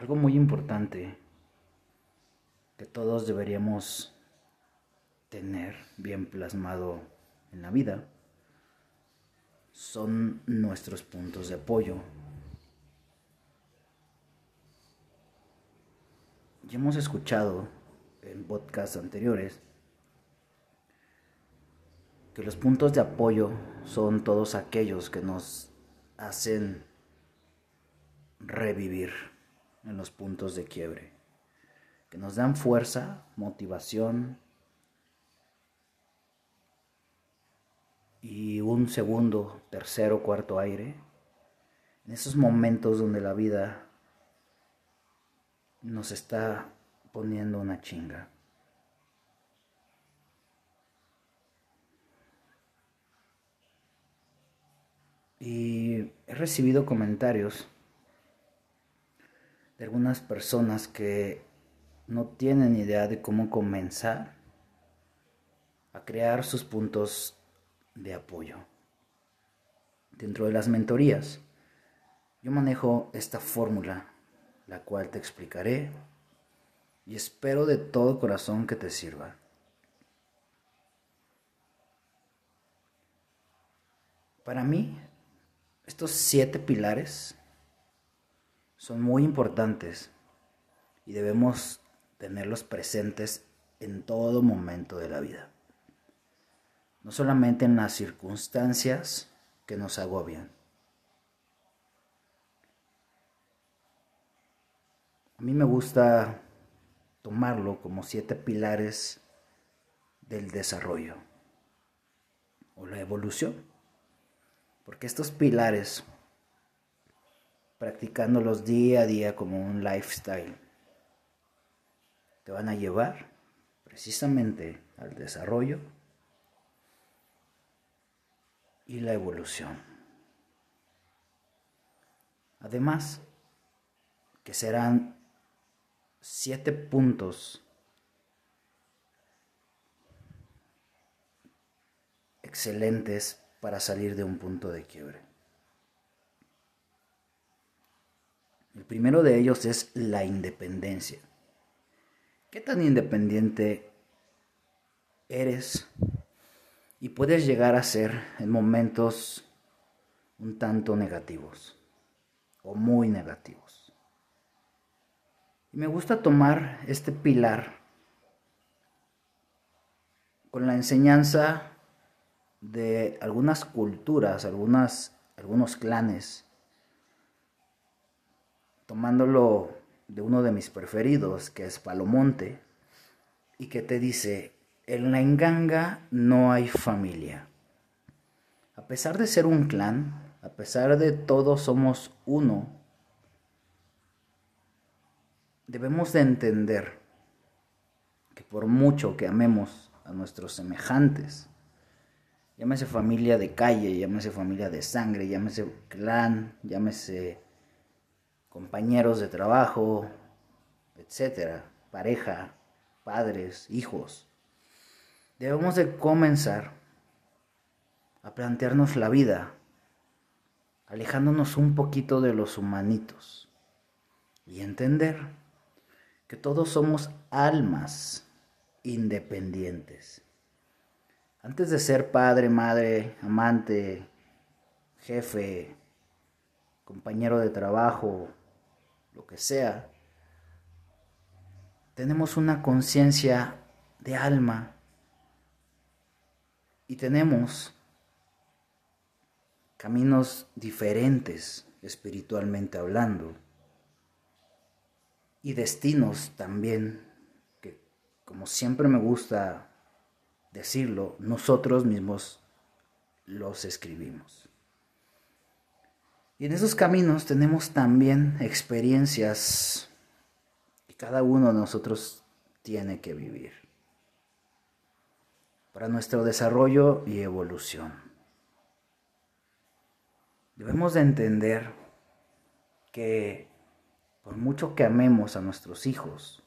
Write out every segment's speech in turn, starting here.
algo muy importante que todos deberíamos tener bien plasmado en la vida son nuestros puntos de apoyo. Ya hemos escuchado en podcasts anteriores que los puntos de apoyo son todos aquellos que nos hacen revivir en los puntos de quiebre, que nos dan fuerza, motivación y un segundo, tercero, cuarto aire, en esos momentos donde la vida nos está poniendo una chinga. Y he recibido comentarios de algunas personas que no tienen idea de cómo comenzar a crear sus puntos de apoyo. Dentro de las mentorías, yo manejo esta fórmula, la cual te explicaré y espero de todo corazón que te sirva. Para mí, estos siete pilares son muy importantes y debemos tenerlos presentes en todo momento de la vida. No solamente en las circunstancias que nos agobian. A mí me gusta tomarlo como siete pilares del desarrollo o la evolución. Porque estos pilares practicándolos día a día como un lifestyle, te van a llevar precisamente al desarrollo y la evolución. Además, que serán siete puntos excelentes para salir de un punto de quiebre. El primero de ellos es la independencia. ¿Qué tan independiente eres y puedes llegar a ser en momentos un tanto negativos o muy negativos? Y me gusta tomar este pilar con la enseñanza de algunas culturas, algunas, algunos clanes tomándolo de uno de mis preferidos, que es Palomonte, y que te dice, en la enganga no hay familia. A pesar de ser un clan, a pesar de todos somos uno, debemos de entender que por mucho que amemos a nuestros semejantes, llámese familia de calle, llámese familia de sangre, llámese clan, llámese compañeros de trabajo, etcétera, pareja, padres, hijos. Debemos de comenzar a plantearnos la vida, alejándonos un poquito de los humanitos y entender que todos somos almas independientes. Antes de ser padre, madre, amante, jefe, compañero de trabajo, lo que sea, tenemos una conciencia de alma y tenemos caminos diferentes espiritualmente hablando y destinos también que como siempre me gusta decirlo, nosotros mismos los escribimos. Y en esos caminos tenemos también experiencias que cada uno de nosotros tiene que vivir para nuestro desarrollo y evolución. Debemos de entender que por mucho que amemos a nuestros hijos,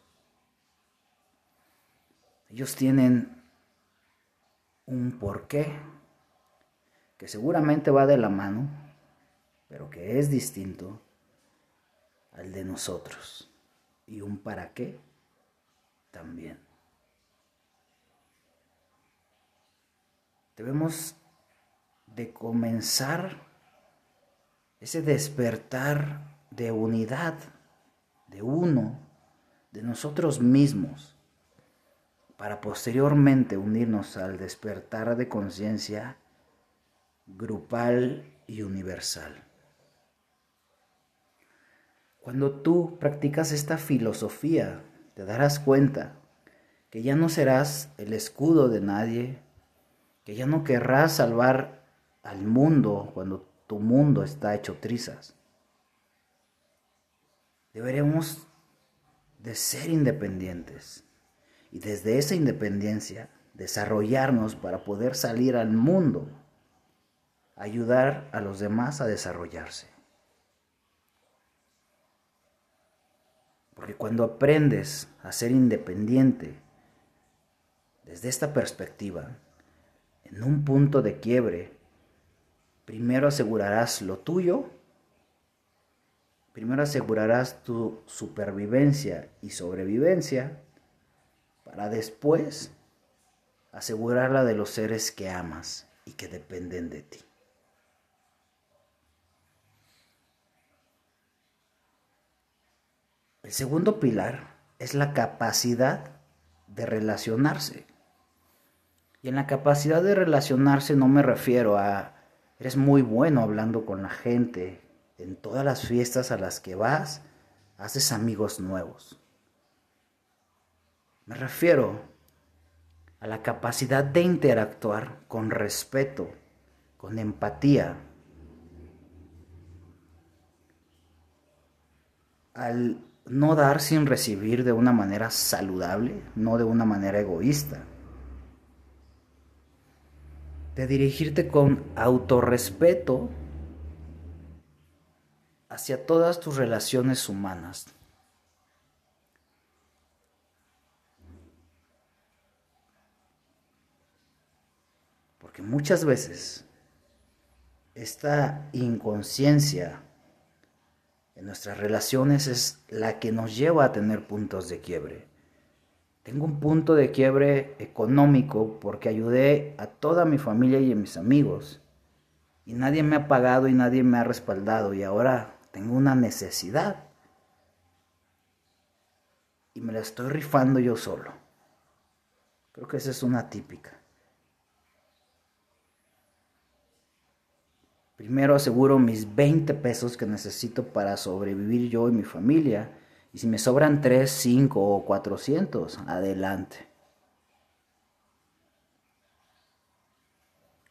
ellos tienen un porqué que seguramente va de la mano pero que es distinto al de nosotros y un para qué también. Debemos de comenzar ese despertar de unidad, de uno, de nosotros mismos, para posteriormente unirnos al despertar de conciencia grupal y universal. Cuando tú practicas esta filosofía, te darás cuenta que ya no serás el escudo de nadie, que ya no querrás salvar al mundo cuando tu mundo está hecho trizas. Deberemos de ser independientes y desde esa independencia desarrollarnos para poder salir al mundo, ayudar a los demás a desarrollarse. Porque cuando aprendes a ser independiente desde esta perspectiva, en un punto de quiebre, primero asegurarás lo tuyo, primero asegurarás tu supervivencia y sobrevivencia, para después asegurar la de los seres que amas y que dependen de ti. El segundo pilar es la capacidad de relacionarse. Y en la capacidad de relacionarse no me refiero a eres muy bueno hablando con la gente, en todas las fiestas a las que vas, haces amigos nuevos. Me refiero a la capacidad de interactuar con respeto, con empatía, al no dar sin recibir de una manera saludable, no de una manera egoísta. De dirigirte con autorrespeto hacia todas tus relaciones humanas. Porque muchas veces esta inconsciencia nuestras relaciones es la que nos lleva a tener puntos de quiebre. Tengo un punto de quiebre económico porque ayudé a toda mi familia y a mis amigos. Y nadie me ha pagado y nadie me ha respaldado. Y ahora tengo una necesidad. Y me la estoy rifando yo solo. Creo que esa es una típica. Primero aseguro mis 20 pesos que necesito para sobrevivir yo y mi familia. Y si me sobran 3, 5 o 400, adelante.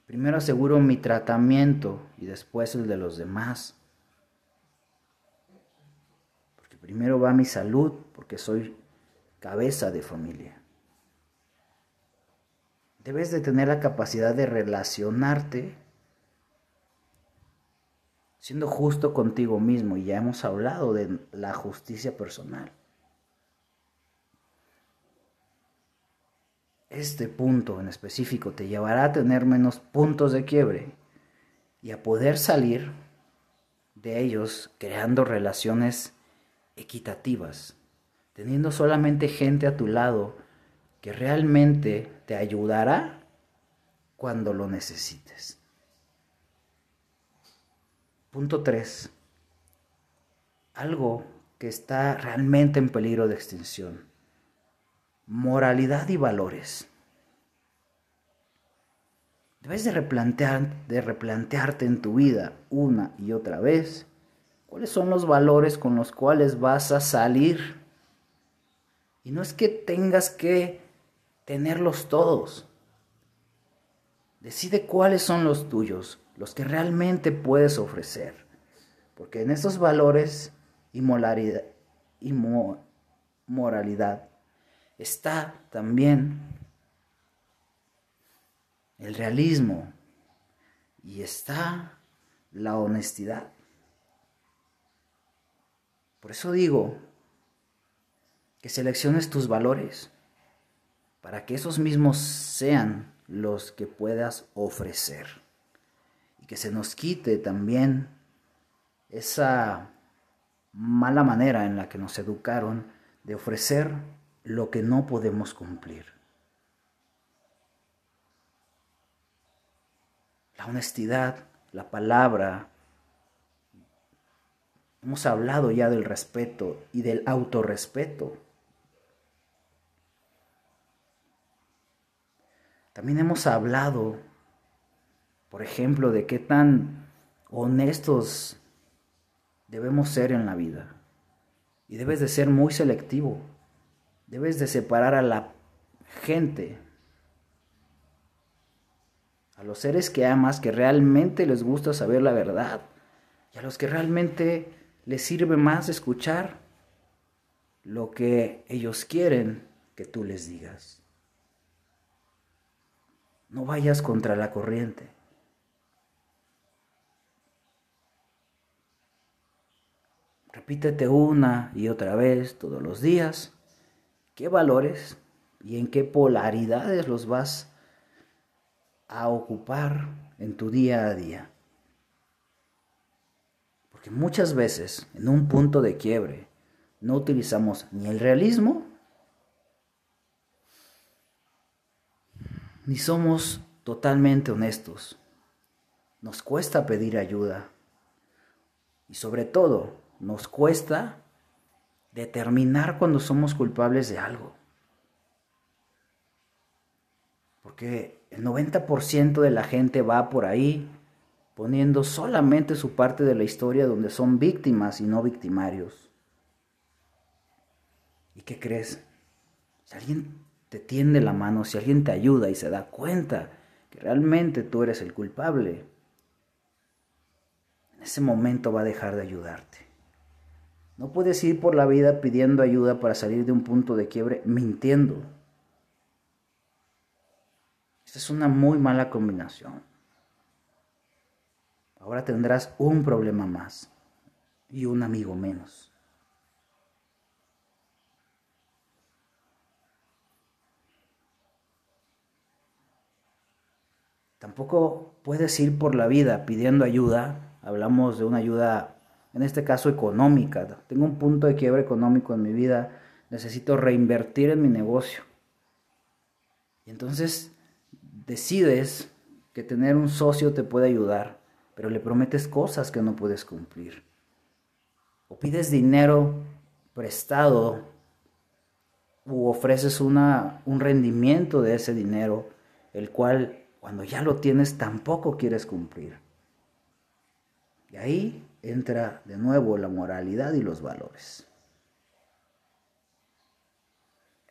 Primero aseguro mi tratamiento y después el de los demás. Porque primero va mi salud, porque soy cabeza de familia. Debes de tener la capacidad de relacionarte siendo justo contigo mismo, y ya hemos hablado de la justicia personal. Este punto en específico te llevará a tener menos puntos de quiebre y a poder salir de ellos creando relaciones equitativas, teniendo solamente gente a tu lado que realmente te ayudará cuando lo necesites. Punto 3. Algo que está realmente en peligro de extinción. Moralidad y valores. Debes de, replantear, de replantearte en tu vida una y otra vez cuáles son los valores con los cuales vas a salir. Y no es que tengas que tenerlos todos. Decide cuáles son los tuyos, los que realmente puedes ofrecer. Porque en estos valores y, y moralidad está también el realismo y está la honestidad. Por eso digo que selecciones tus valores para que esos mismos sean los que puedas ofrecer y que se nos quite también esa mala manera en la que nos educaron de ofrecer lo que no podemos cumplir. La honestidad, la palabra. Hemos hablado ya del respeto y del autorrespeto. También hemos hablado, por ejemplo, de qué tan honestos debemos ser en la vida. Y debes de ser muy selectivo. Debes de separar a la gente, a los seres que amas, que realmente les gusta saber la verdad, y a los que realmente les sirve más escuchar lo que ellos quieren que tú les digas. No vayas contra la corriente. Repítete una y otra vez todos los días qué valores y en qué polaridades los vas a ocupar en tu día a día. Porque muchas veces en un punto de quiebre no utilizamos ni el realismo ni somos totalmente honestos. Nos cuesta pedir ayuda. Y sobre todo, nos cuesta determinar cuando somos culpables de algo. Porque el 90% de la gente va por ahí poniendo solamente su parte de la historia donde son víctimas y no victimarios. ¿Y qué crees? Si alguien te tiende la mano, si alguien te ayuda y se da cuenta que realmente tú eres el culpable, en ese momento va a dejar de ayudarte. No puedes ir por la vida pidiendo ayuda para salir de un punto de quiebre mintiendo. Esta es una muy mala combinación. Ahora tendrás un problema más y un amigo menos. Tampoco puedes ir por la vida pidiendo ayuda. Hablamos de una ayuda, en este caso económica. Tengo un punto de quiebre económico en mi vida. Necesito reinvertir en mi negocio. Y entonces decides que tener un socio te puede ayudar, pero le prometes cosas que no puedes cumplir. O pides dinero prestado u ofreces una, un rendimiento de ese dinero, el cual cuando ya lo tienes tampoco quieres cumplir. Y ahí entra de nuevo la moralidad y los valores.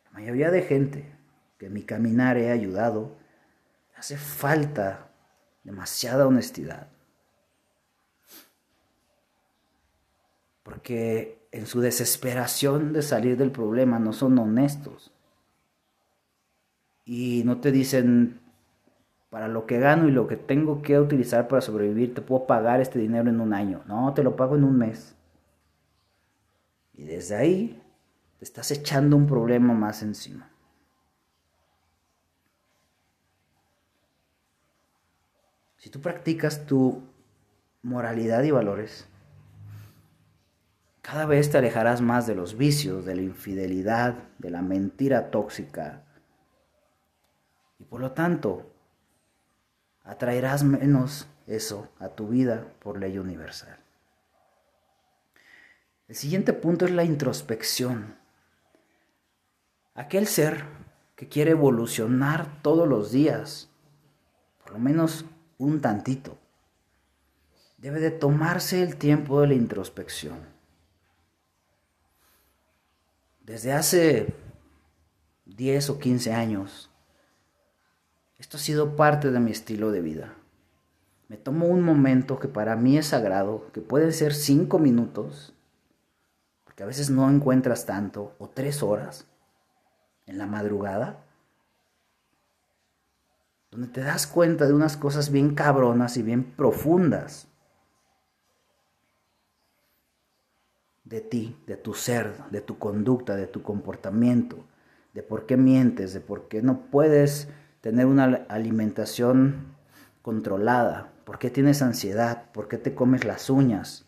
La mayoría de gente que en mi caminar he ayudado, hace falta demasiada honestidad. Porque en su desesperación de salir del problema no son honestos. Y no te dicen, para lo que gano y lo que tengo que utilizar para sobrevivir, te puedo pagar este dinero en un año. No, te lo pago en un mes. Y desde ahí te estás echando un problema más encima. Si tú practicas tu moralidad y valores, cada vez te alejarás más de los vicios, de la infidelidad, de la mentira tóxica. Y por lo tanto, atraerás menos eso a tu vida por ley universal. El siguiente punto es la introspección. Aquel ser que quiere evolucionar todos los días, por lo menos un tantito, debe de tomarse el tiempo de la introspección. Desde hace 10 o 15 años, esto ha sido parte de mi estilo de vida. Me tomo un momento que para mí es sagrado, que puede ser cinco minutos, porque a veces no encuentras tanto, o tres horas en la madrugada, donde te das cuenta de unas cosas bien cabronas y bien profundas de ti, de tu ser, de tu conducta, de tu comportamiento, de por qué mientes, de por qué no puedes tener una alimentación controlada? ¿Por qué tienes ansiedad? ¿Por qué te comes las uñas?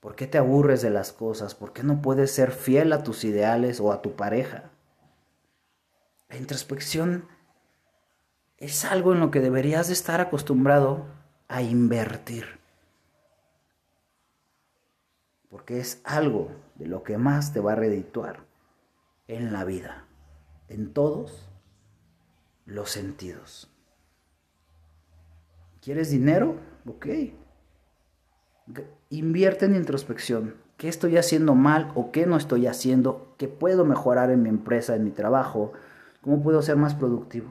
¿Por qué te aburres de las cosas? ¿Por qué no puedes ser fiel a tus ideales o a tu pareja? La introspección es algo en lo que deberías de estar acostumbrado a invertir. Porque es algo de lo que más te va a redituar en la vida, en todos los sentidos. ¿Quieres dinero? Ok. Invierte en introspección. ¿Qué estoy haciendo mal o qué no estoy haciendo? ¿Qué puedo mejorar en mi empresa, en mi trabajo? ¿Cómo puedo ser más productivo?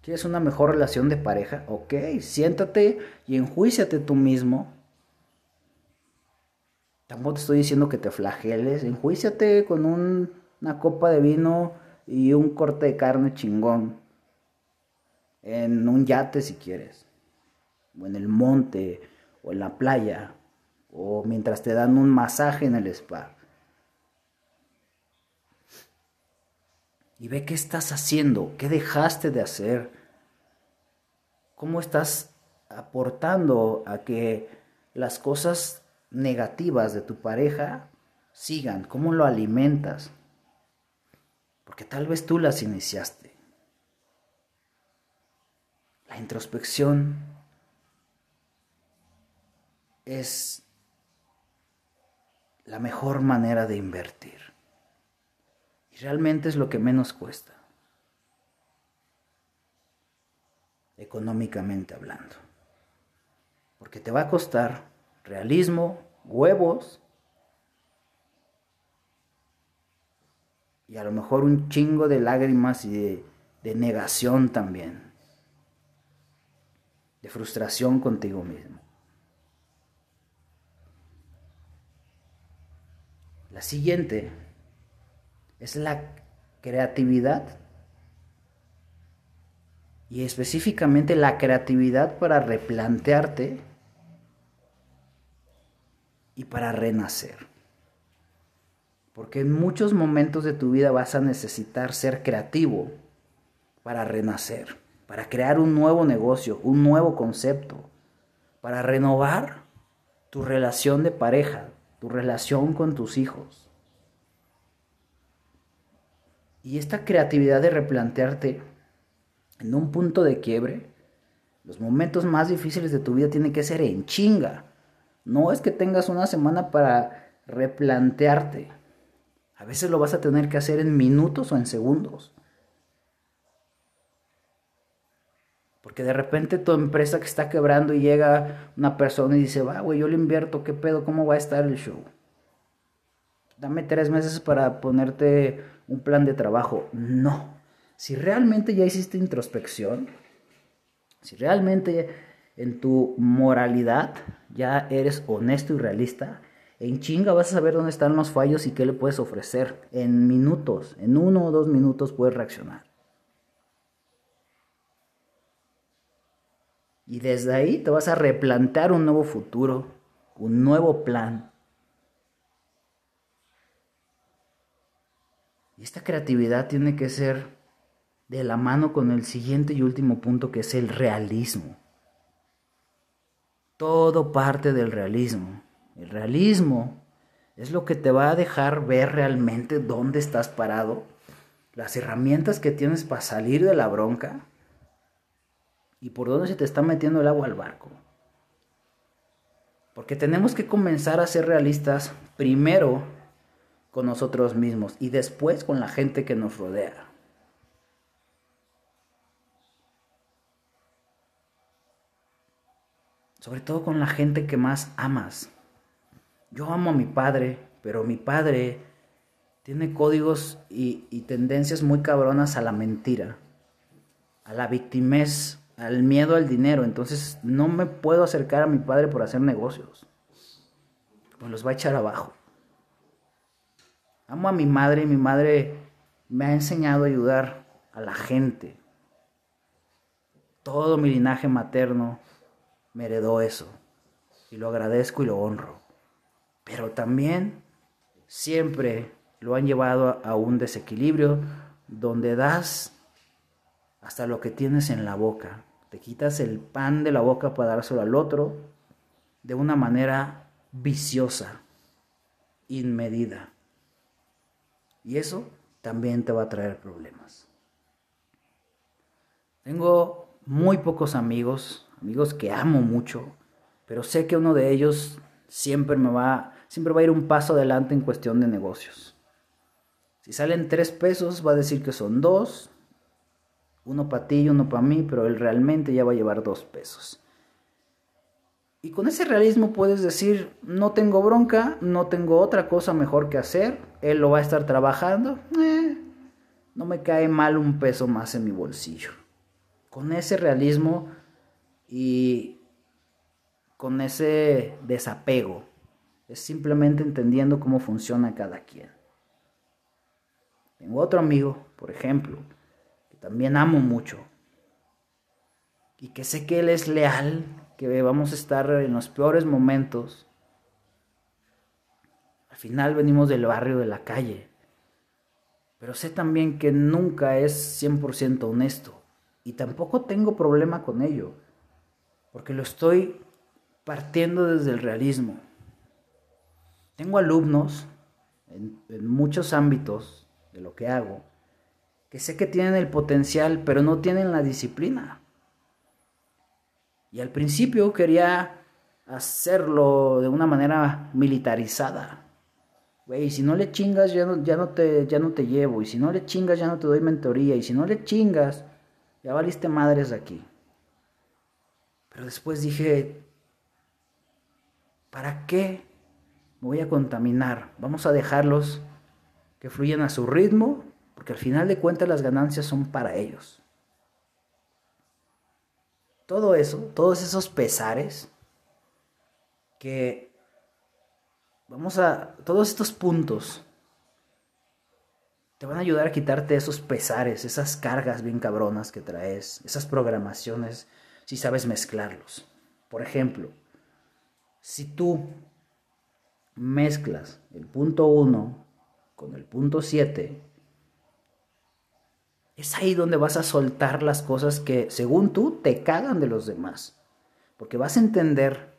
¿Quieres una mejor relación de pareja? Ok, siéntate y enjuíciate tú mismo. Tampoco te estoy diciendo que te flageles. Enjuíciate con una copa de vino y un corte de carne chingón. En un yate si quieres. O en el monte. O en la playa. O mientras te dan un masaje en el spa. y ve qué estás haciendo, qué dejaste de hacer, cómo estás aportando a que las cosas negativas de tu pareja sigan, cómo lo alimentas, porque tal vez tú las iniciaste. La introspección es la mejor manera de invertir. Y realmente es lo que menos cuesta, económicamente hablando. Porque te va a costar realismo, huevos y a lo mejor un chingo de lágrimas y de, negación también, de frustración contigo mismo. La siguiente es la creatividad y específicamente la creatividad para replantearte y para renacer. Porque en muchos momentos de tu vida vas a necesitar ser creativo para renacer, para crear un nuevo negocio, un nuevo concepto, para renovar tu relación de pareja, tu relación con tus hijos. Y esta creatividad de replantearte en un punto de quiebre, los momentos más difíciles de tu vida tienen que ser en chinga. No es que tengas una semana para replantearte. A veces lo vas a tener que hacer en minutos o en segundos. Porque de repente tu empresa que está quebrando y llega una persona y dice, va, güey, yo le invierto, ¿qué pedo? ¿Cómo va a estar el show? Dame tres meses para ponerte un plan de trabajo. No. Si realmente ya hiciste introspección, si realmente en tu moralidad ya eres honesto y realista, en chinga vas a saber dónde están los fallos y qué le puedes ofrecer. En minutos, en uno o dos minutos puedes reaccionar. Y desde ahí te vas a replantear un nuevo futuro, un nuevo plan, Y esta creatividad tiene que ser de la mano con el siguiente y último punto que es el realismo. Todo parte del realismo. El realismo es lo que te va a dejar ver realmente dónde estás parado, las herramientas que tienes para salir de la bronca y por dónde se te está metiendo el agua al barco. Porque tenemos que comenzar a ser realistas primero con nosotros mismos y después con la gente que nos rodea. Sobre todo con la gente que más amas. Yo amo a mi padre, pero mi padre tiene códigos y, tendencias muy cabronas a la mentira, a la victimez, al miedo al dinero. Entonces no me puedo acercar a mi padre por hacer negocios. Pues los va a echar abajo. Amo a mi madre y mi madre me ha enseñado a ayudar a la gente. Todo mi linaje materno me heredó eso y lo agradezco y lo honro. Pero también siempre lo han llevado a un desequilibrio donde das hasta lo que tienes en la boca. Te quitas el pan de la boca para dárselo al otro de una manera viciosa, inmedida. Y eso también te va a traer problemas. Tengo muy pocos amigos, amigos que amo mucho, pero sé que uno de ellos siempre me va, siempre va a ir un paso adelante en cuestión de negocios. Si salen tres pesos, va a decir que son dos, uno para ti y uno para mí, pero él realmente ya va a llevar dos pesos. Y con ese realismo puedes decir, no tengo bronca, no tengo otra cosa mejor que hacer, él lo va a estar trabajando, eh, no me cae mal un peso más en mi bolsillo. Con ese realismo y con ese desapego, es simplemente entendiendo cómo funciona cada quien. Tengo otro amigo, por ejemplo, que también amo mucho y que sé que él es leal que vamos a estar en los peores momentos. Al final venimos del barrio de la calle. Pero sé también que nunca es 100% honesto. Y tampoco tengo problema con ello. Porque lo estoy partiendo desde el realismo. Tengo alumnos en, muchos ámbitos de lo que hago que sé que tienen el potencial, pero no tienen la disciplina. Y al principio quería hacerlo de una manera militarizada. Güey, si no le chingas ya no, ya, no te, ya no te llevo. Y si no le chingas ya no te doy mentoría. Y si no le chingas, ya valiste madres aquí. Pero después dije, ¿para qué me voy a contaminar? Vamos a dejarlos que fluyan a su ritmo, porque al final de cuentas las ganancias son para ellos todo eso, todos esos pesares, que vamos a, todos estos puntos, te van a ayudar a quitarte esos pesares, esas cargas bien cabronas que traes, esas programaciones, si sabes mezclarlos. Por ejemplo, si tú mezclas el punto 1 con el punto 7, es ahí donde vas a soltar las cosas que, según tú, te cagan de los demás. Porque vas a entender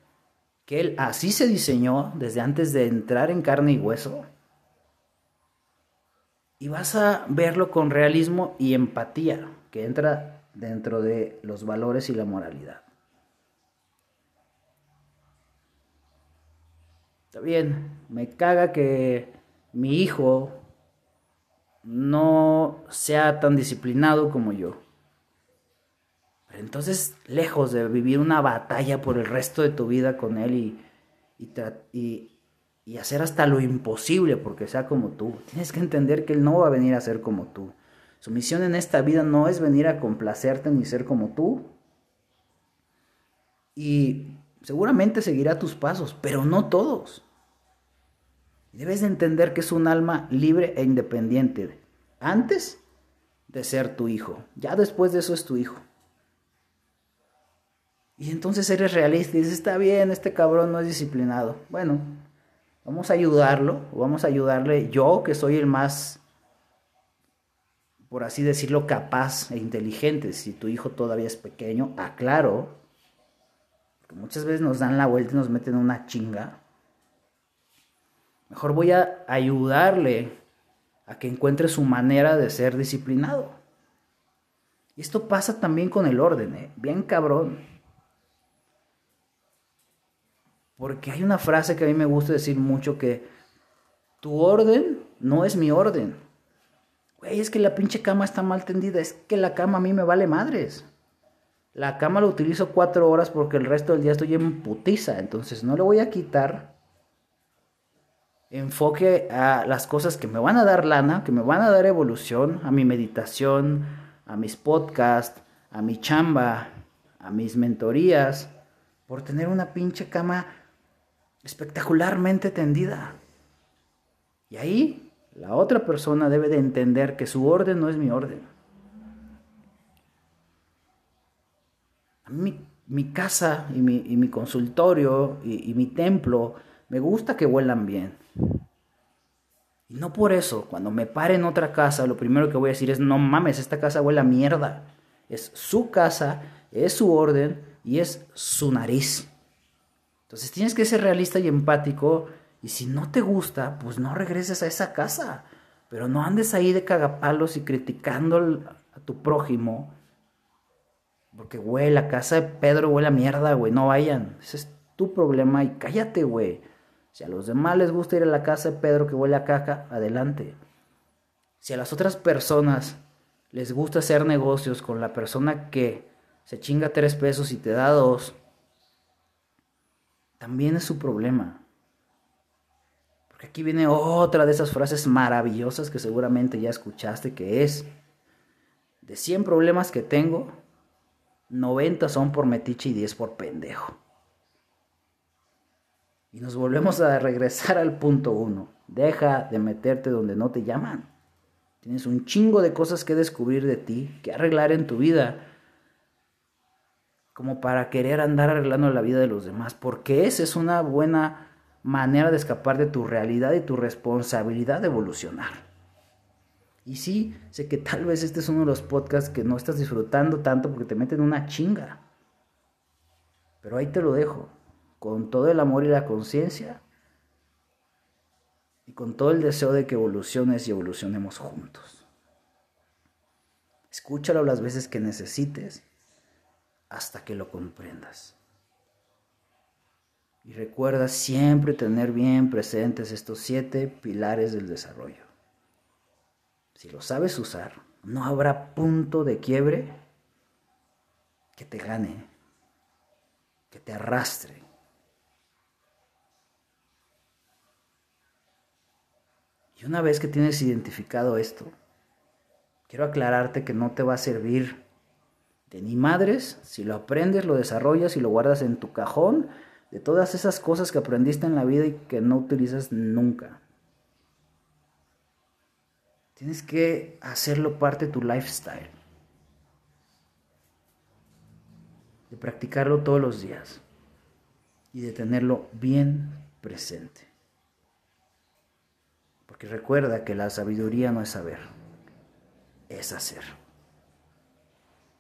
que Él así se diseñó desde antes de entrar en carne y hueso. Y vas a verlo con realismo y empatía, que entra dentro de los valores y la moralidad. Está bien, me caga que mi hijo no sea tan disciplinado como yo. Pero entonces, lejos de vivir una batalla por el resto de tu vida con él y, y, y, hacer hasta lo imposible porque sea como tú, tienes que entender que él no va a venir a ser como tú. Su misión en esta vida no es venir a complacerte ni ser como tú. Y seguramente seguirá tus pasos, pero no todos. Debes de entender que es un alma libre e independiente, antes de ser tu hijo. Ya después de eso es tu hijo. Y entonces eres realista y dices, está bien, este cabrón no es disciplinado. Bueno, vamos a ayudarlo, vamos a ayudarle yo, que soy el más, por así decirlo, capaz e inteligente. Si tu hijo todavía es pequeño, aclaro, muchas veces nos dan la vuelta y nos meten una chinga. Mejor voy a ayudarle a que encuentre su manera de ser disciplinado. Y esto pasa también con el orden, ¿eh? bien cabrón. Porque hay una frase que a mí me gusta decir mucho que tu orden no es mi orden. Güey, es que la pinche cama está mal tendida, es que la cama a mí me vale madres. La cama la utilizo cuatro horas porque el resto del día estoy en putiza, entonces no le voy a quitar enfoque a las cosas que me van a dar lana, que me van a dar evolución, a mi meditación, a mis podcasts, a mi chamba, a mis mentorías, por tener una pinche cama espectacularmente tendida. Y ahí la otra persona debe de entender que su orden no es mi orden. A mí, mi casa y mi, consultorio y, y mi templo me gusta que huelan bien. Y no por eso, cuando me pare en otra casa, lo primero que voy a decir es, no mames, esta casa huele a mierda. Es su casa, es su orden y es su nariz. Entonces tienes que ser realista y empático y si no te gusta, pues no regreses a esa casa. Pero no andes ahí de cagapalos y criticando a tu prójimo. Porque, güey, la casa de Pedro huele a mierda, güey. No vayan. Ese es tu problema y cállate, güey. Si a los demás les gusta ir a la casa de Pedro que huele a caca, adelante. Si a las otras personas les gusta hacer negocios con la persona que se chinga tres pesos y te da dos, también es su problema. Porque aquí viene otra de esas frases maravillosas que seguramente ya escuchaste, que es, de 100 problemas que tengo, 90 son por metiche y 10 por pendejo. Y nos volvemos a regresar al punto uno. Deja de meterte donde no te llaman. Tienes un chingo de cosas que descubrir de ti, que arreglar en tu vida, como para querer andar arreglando la vida de los demás, porque esa es una buena manera de escapar de tu realidad y tu responsabilidad de evolucionar. Y sí, sé que tal vez este es uno de los podcasts que no estás disfrutando tanto porque te meten una chinga. Pero ahí te lo dejo, con todo el amor y la conciencia y con todo el deseo de que evoluciones y evolucionemos juntos. Escúchalo las veces que necesites hasta que lo comprendas. Y recuerda siempre tener bien presentes estos siete pilares del desarrollo. Si lo sabes usar, no habrá punto de quiebre que te gane, que te arrastre. Y una vez que tienes identificado esto, quiero aclararte que no te va a servir de ni madres si lo aprendes, lo desarrollas y lo guardas en tu cajón de todas esas cosas que aprendiste en la vida y que no utilizas nunca. Tienes que hacerlo parte de tu lifestyle. De practicarlo todos los días. Y de tenerlo bien presente. Porque recuerda que la sabiduría no es saber, es hacer.